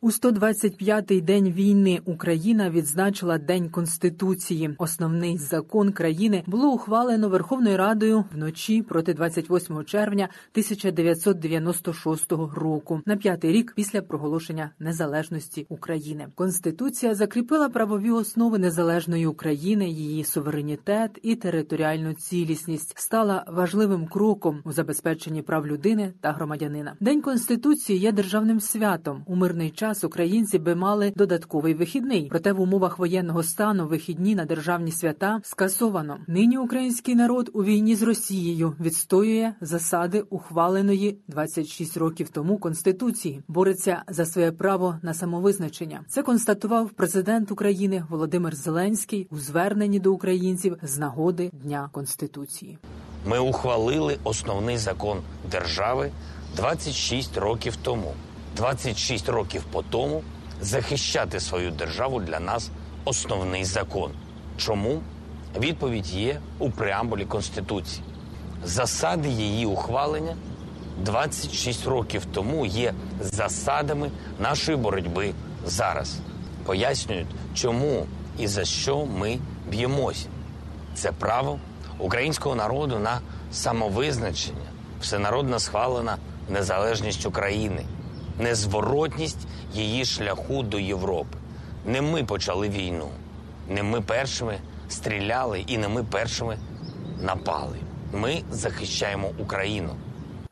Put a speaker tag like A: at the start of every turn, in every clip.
A: У 125-й день війни Україна відзначила День Конституції. Основний закон країни було ухвалено Верховною Радою вночі проти 28 червня 1996 року, на п'ятий рік після проголошення незалежності України. Конституція закріпила правові основи незалежної України, її суверенітет і територіальну цілісність, стала важливим кроком у забезпеченні прав людини та громадянина. День конституції є державним святом у мирний час час українці би мали додатковий вихідний, проте в умовах воєнного стану вихідні на державні свята скасовано. Нині український народ у війні з Росією відстоює засади ухваленої 26 років тому конституції, бореться за своє право на самовизначення. Це констатував президент України Володимир Зеленський у зверненні до українців з нагоди Дня Конституції.
B: Ми ухвалили основний закон держави 26 років тому. 26 років по тому захищати свою державу для нас основний закон. Чому? Відповідь є у преамбулі Конституції. Засади її ухвалення 26 років тому є засадами нашої боротьби зараз. Пояснюють, чому і за що ми б'ємося. Це право українського народу на самовизначення, всенародно схвалена незалежність України незворотність її шляху до Європи. Не ми почали війну, не ми першими стріляли і не ми першими напали. Ми захищаємо Україну.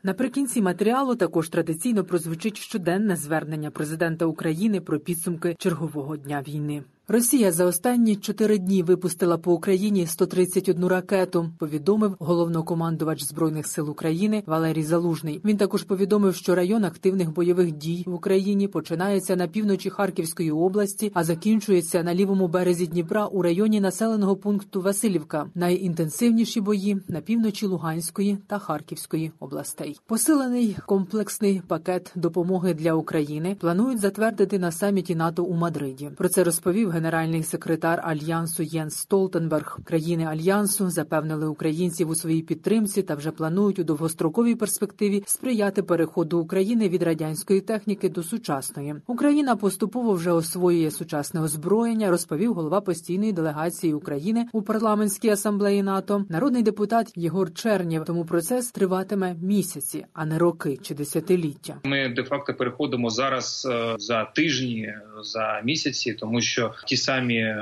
A: Наприкінці матеріалу також традиційно прозвучить щоденне звернення президента України про підсумки чергового дня війни. Росія за останні чотири дні випустила по Україні 131 ракету. Повідомив головнокомандувач збройних сил України Валерій Залужний. Він також повідомив, що район активних бойових дій в Україні починається на півночі Харківської області, а закінчується на лівому березі Дніпра у районі населеного пункту Васильівка. Найінтенсивніші бої на півночі Луганської та Харківської областей. Посилений комплексний пакет допомоги для України планують затвердити на саміті НАТО у Мадриді. Про це розповів генеральний секретар альянсу Єнс Столтенберг. Країни альянсу запевнили українців у своїй підтримці та вже планують у довгостроковій перспективі сприяти переходу України від радянської техніки до сучасної. Україна поступово вже освоює сучасне озброєння. Розповів голова постійної делегації України у парламентській асамблеї НАТО, народний депутат Єгор Чернєв. Тому процес триватиме місяці, а не роки чи десятиліття.
C: Ми де факто переходимо зараз за тижні, за місяці, тому що ті самі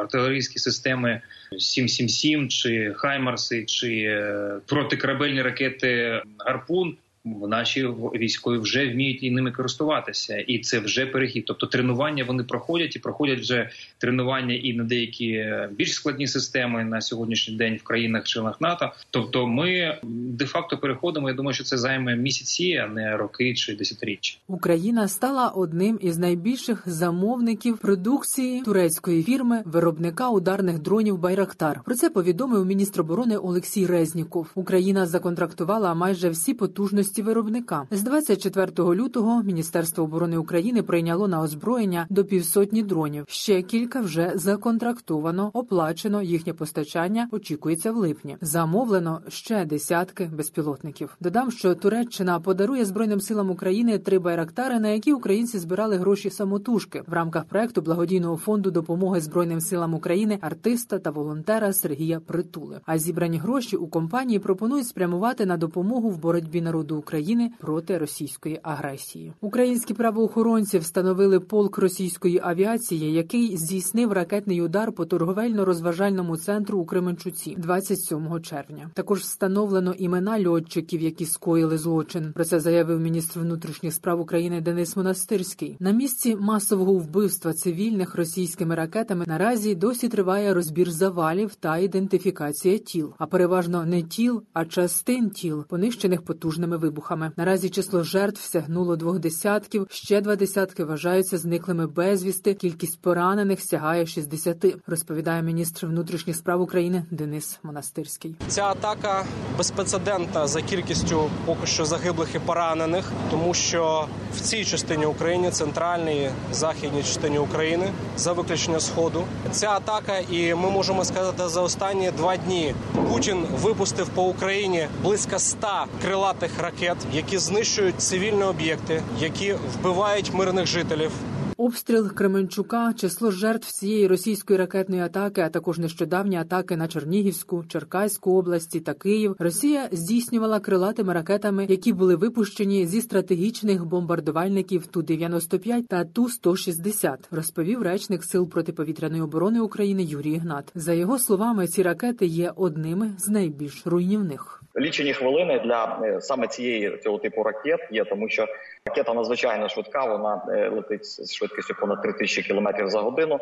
C: артилерійські системи 777 чи Хаймарси, чи протикорабельні ракети Гарпун. Наші військові вже вміють і ними користуватися, і це вже перехід. Тобто тренування вони проходять і проходять вже тренування і на деякі більш складні системи на сьогоднішній день в країнах-членах НАТО. Тобто, ми де-факто переходимо. Я думаю, що це займе місяці, а не роки чи десятиріччя.
A: Україна стала одним із найбільших замовників продукції турецької фірми виробника ударних дронів Байрактар. Про це повідомив міністр оборони Олексій Резніков. Україна законтрактувала майже всі потужності виробника з 24 лютого Міністерство оборони України прийняло на озброєння до півсотні дронів. Ще кілька вже законтрактовано, оплачено їхнє постачання. Очікується в липні. Замовлено ще десятки безпілотників. Додам, що Туреччина подарує збройним силам України три байрактари, на які українці збирали гроші самотужки в рамках проекту благодійного фонду допомоги збройним силам України артиста та волонтера Сергія Притули. А зібрані гроші у компанії пропонують спрямувати на допомогу в боротьбі народу України проти російської агресії. Українські правоохоронці встановили полк російської авіації, який здійснив ракетний удар по торговельно-розважальному центру у Кременчуці 27 червня. Також встановлено імена льотчиків, які скоїли злочин. Про це заявив міністр внутрішніх справ України Денис Монастирський. На місці масового вбивства цивільних російськими ракетами наразі досі триває розбір завалів та ідентифікація тіл, а переважно не тіл, а частин тіл, понищених потужними вибухами вибухами. Наразі число жертв сягнуло двох десятків. Ще два десятки вважаються зниклими безвісти. Кількість поранених сягає 60, розповідає міністр внутрішніх справ України Денис Монастирський.
D: Ця атака безпрецедентна за кількістю поки що загиблих і поранених, тому що в цій частині України, центральній західній частині України, за виключення сходу, ця атака, і ми можемо сказати, за останні два дні Путін випустив по Україні близько 100 крилатих ракет, які знищують цивільні об'єкти, які вбивають мирних жителів.
A: Обстріл Кременчука, число жертв цієї російської ракетної атаки, а також нещодавні атаки на Чернігівську, Черкаську області та Київ. Росія здійснювала крилатими ракетами, які були випущені зі стратегічних бомбардувальників ту 95 та ту 160 розповів речник сил протиповітряної оборони України Юрій Ігнат. За його словами, ці ракети є одними з найбільш руйнівних.
E: Лічені хвилини для е, саме цієї цього типу ракет є, тому що ракета надзвичайно швидка. Вона е, летить з швидкістю понад 3000 км за годину.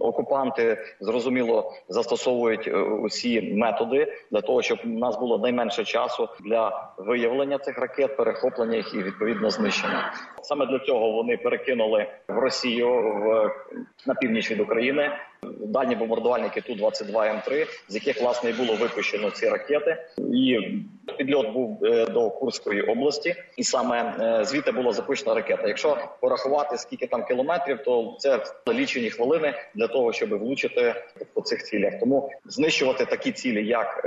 E: Окупанти зрозуміло застосовують е, усі методи для того, щоб у нас було найменше часу для виявлення цих ракет, перехоплення їх і відповідно знищення. Саме для цього вони перекинули в Росію в на північ від України дальні бомбардувальники ту 22 м 3 з яких власне і було випущено ці ракети, і підльот був до Курської області, і саме звідти було запущена ракета. Якщо порахувати скільки там кілометрів, то це лічені хвилини для того, щоб влучити по цих цілях. Тому знищувати такі цілі, як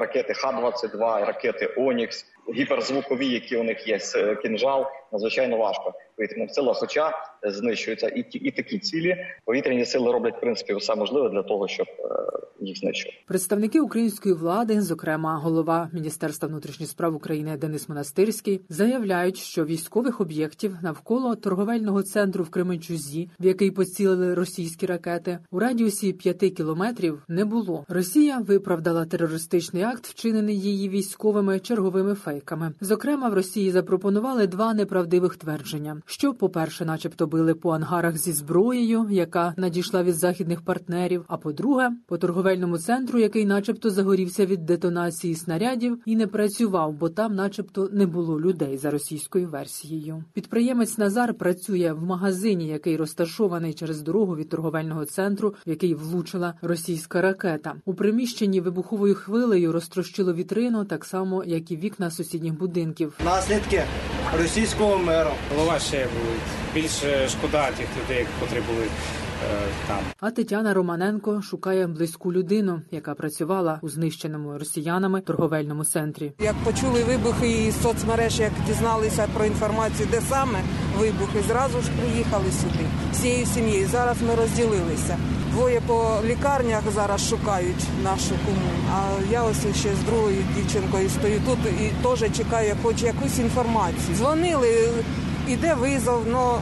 E: ракети Х-22, ракети Онікс, гіперзвукові, які у них є кінжал, надзвичайно важко повітряним силам. Хоча знищуються і ті, і такі цілі повітряні сили роблять в принципі все можливе для того, щоб їх знищувати.
A: Представники української влади, зокрема голова міністерства внутрішніх справ України Денис Монастирський, заявляють, що військових об'єктів навколо торговельного центру в Кременчузі, в який поцілили російські ракети, у радіусі 5 кілометрів не було. Росія виправдала терористичний акт, вчинений її військовими черговими фейками. Зокрема, в Росії запропонували два неправдивих твердження: що, по перше, начебто, били по ангарах зі зброєю, яка надійшла від західних партнерів. А по-друге, по торговельному центру, який, начебто, загорівся від детонації снарядів і не працював, бо там, начебто, не було людей за російською версією. Підприємець Назар працює в магазині, який розташований через дорогу від торговельного центру, в який влучила російська ракета. У приміщенні вибуховою хвилею розтрощило вітрину, так само як і вікна сусідніх будинків.
F: Наслідки російського мера.
G: Голова ще були. більше шкода тих людей, які були там.
A: А Тетяна Романенко шукає близьку людину, яка працювала у знищеному росіянами торговельному центрі.
H: Як почули вибухи із соцмереж, як дізналися про інформацію, де саме вибухи, зразу ж приїхали сюди всією сім'єю. Зараз ми розділилися. Двоє по лікарнях зараз шукають нашу кому. А я ось ще з другою дівчинкою стою тут і теж чекаю, хоч якусь інформацію. Дзвонили, іде визов, але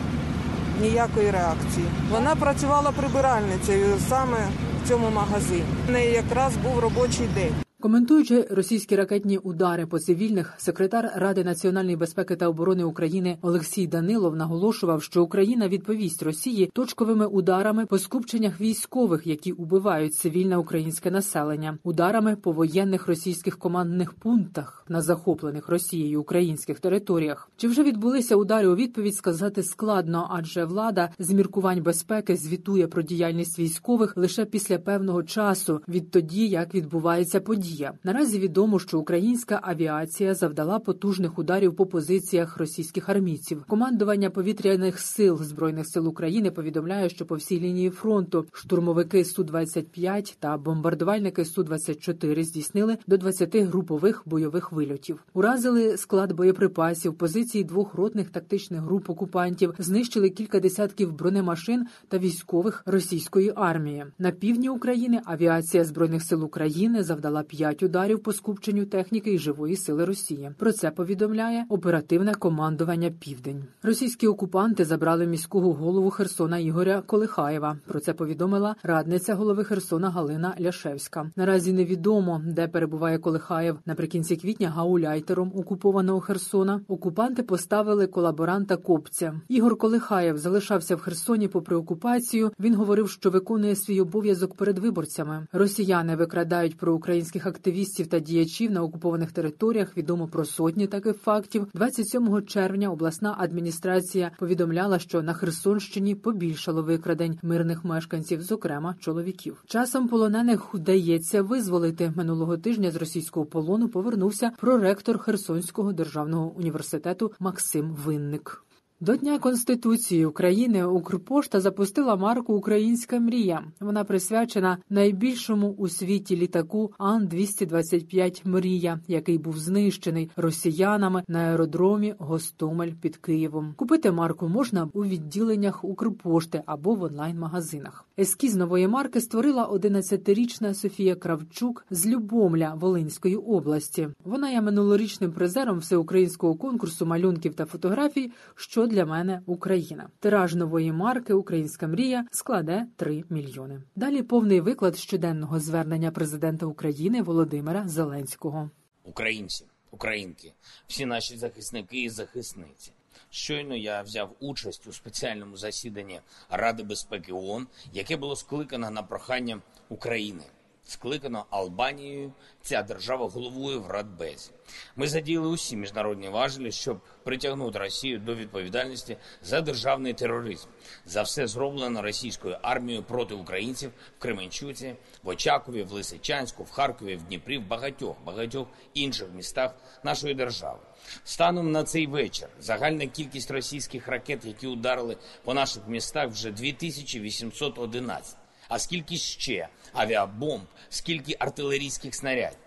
H: ніякої реакції. Вона працювала прибиральницею саме в цьому магазині. В неї якраз був робочий день.
A: Коментуючи російські ракетні удари по цивільних, секретар Ради національної безпеки та оборони України Олексій Данилов наголошував, що Україна відповість Росії точковими ударами по скупченнях військових, які убивають цивільне українське населення, ударами по воєнних російських командних пунктах на захоплених Росією українських територіях. Чи вже відбулися удари у відповідь? Сказати складно, адже влада з міркувань безпеки звітує про діяльність військових лише після певного часу, відтоді як відбувається подія. Наразі відомо, що українська авіація завдала потужних ударів по позиціях російських армійців. Командування повітряних сил збройних сил України повідомляє, що по всій лінії фронту штурмовики су 25 та бомбардувальники су 24 здійснили до 20 групових бойових вильотів. Уразили склад боєприпасів, позиції двох ротних тактичних груп окупантів, знищили кілька десятків бронемашин та військових російської армії. На півдні України авіація збройних сил України завдала 5 п'ять ударів по скупченню техніки і живої сили Росії. Про це повідомляє оперативне командування Південь. Російські окупанти забрали міського голову Херсона Ігоря Колихаєва. Про це повідомила радниця голови Херсона Галина Ляшевська. Наразі невідомо, де перебуває Колихаєв. Наприкінці квітня гауляйтером окупованого Херсона. Окупанти поставили колаборанта Копця. Ігор Колихаєв залишався в Херсоні попри окупацію. Він говорив, що виконує свій обов'язок перед виборцями. Росіяни викрадають проукраїнських активістів та діячів на окупованих територіях відомо про сотні таких фактів. 27 червня обласна адміністрація повідомляла, що на Херсонщині побільшало викрадень мирних мешканців, зокрема чоловіків. Часом полонених вдається визволити минулого тижня з російського полону. Повернувся проректор Херсонського державного університету Максим Винник. До Дня Конституції України Укрпошта запустила марку Українська мрія. Вона присвячена найбільшому у світі літаку Ан 225 Мрія, який був знищений росіянами на аеродромі Гостомель під Києвом. Купити марку можна у відділеннях Укрпошти або в онлайн-магазинах. Ескіз нової марки створила 11-річна Софія Кравчук з Любомля Волинської області. Вона є минулорічним призером всеукраїнського конкурсу малюнків та фотографій. що для мене Україна. Тираж нової марки Українська мрія складе 3 мільйони. Далі повний виклад щоденного звернення президента України Володимира Зеленського.
B: Українці, українки, всі наші захисники і захисниці. Щойно я взяв участь у спеціальному засіданні Ради безпеки ООН, яке було скликано на прохання України скликано Албанією. Ця держава головує в Радбезі. Ми задіяли усі міжнародні важелі, щоб притягнути Росію до відповідальності за державний тероризм. За все зроблено російською армією проти українців в Кременчуці, в Очакові, в Лисичанську, в Харкові, в Дніпрі, в багатьох багатьох інших містах нашої держави. Станом на цей вечір загальна кількість російських ракет, які ударили по наших містах, вже 2811. А скільки ще авіабомб, скільки артилерійських снарядів?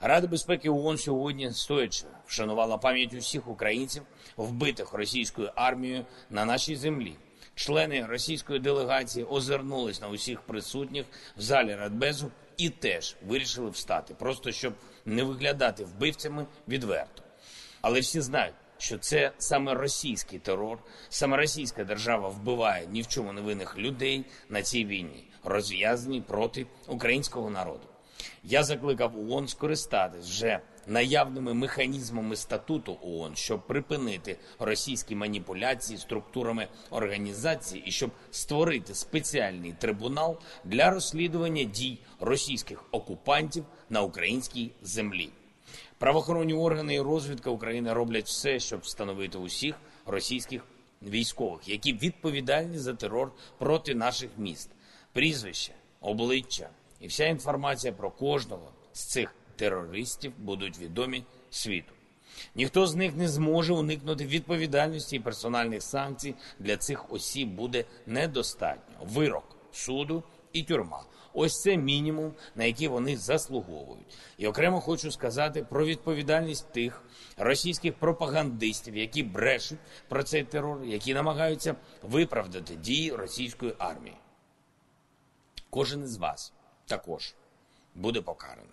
B: Рада безпеки ООН сьогодні стоячи вшанувала пам'ять усіх українців, вбитих російською армією на нашій землі. Члени російської делегації озирнулись на усіх присутніх в залі Радбезу і теж вирішили встати, просто щоб не виглядати вбивцями відверто. Але всі знають, що це саме російський терор, саме російська держава вбиває ні в чому невинних людей на цій війні, розв'язаній проти українського народу. Я закликав ООН скористатись вже наявними механізмами статуту ООН, щоб припинити російські маніпуляції структурами організації і щоб створити спеціальний трибунал для розслідування дій російських окупантів на українській землі. Правоохоронні органи і розвідка України роблять все, щоб встановити усіх російських військових, які відповідальні за терор проти наших міст, прізвища, обличчя і вся інформація про кожного з цих терористів будуть відомі світу. Ніхто з них не зможе уникнути відповідальності і персональних санкцій для цих осіб буде недостатньо. Вирок суду і тюрма. Ось це мінімум, на який вони заслуговують. І окремо хочу сказати про відповідальність тих російських пропагандистів, які брешуть про цей терор, які намагаються виправдати дії російської армії. Кожен із вас також буде покараний.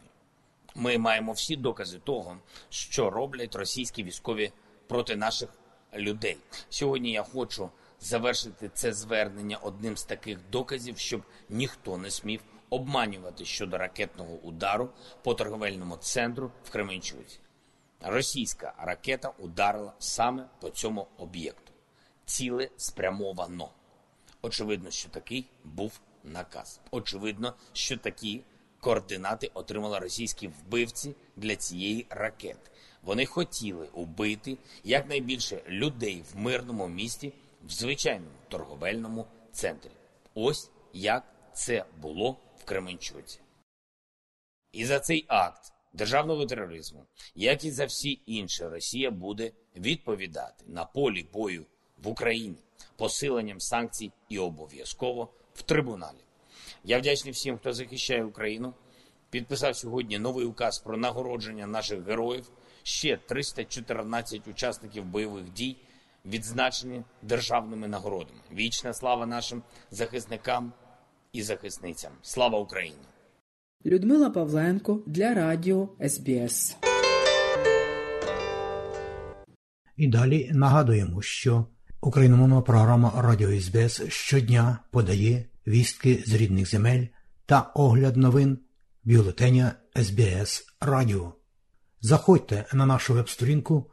B: Ми маємо всі докази того, що роблять російські військові проти наших людей. Сьогодні я хочу завершити це звернення одним з таких доказів, щоб ніхто не смів обманювати щодо ракетного удару по торговельному центру в Кременчуці. Російська ракета ударила саме по цьому об'єкту. Ціле спрямовано. Очевидно, що такий був наказ. Очевидно, що такі координати отримали російські вбивці для цієї ракети. Вони хотіли убити якнайбільше людей в мирному місті в звичайному торговельному центрі. Ось як це було в Кременчуці. І за цей акт державного тероризму, як і за всі інші, Росія буде відповідати на полі бою в Україні посиленням санкцій і обов'язково в трибуналі. Я вдячний всім, хто захищає Україну. Підписав сьогодні новий указ про нагородження наших героїв. Ще 314 учасників бойових дій відзначені державними нагородами. Вічна слава нашим захисникам і захисницям. Слава Україні!
A: Людмила Павленко для Радіо СБС.
I: І далі нагадуємо, що україномовна програма Радіо СБС щодня подає вістки з рідних земель та огляд новин бюлетеня СБС Радіо. Заходьте на нашу веб-сторінку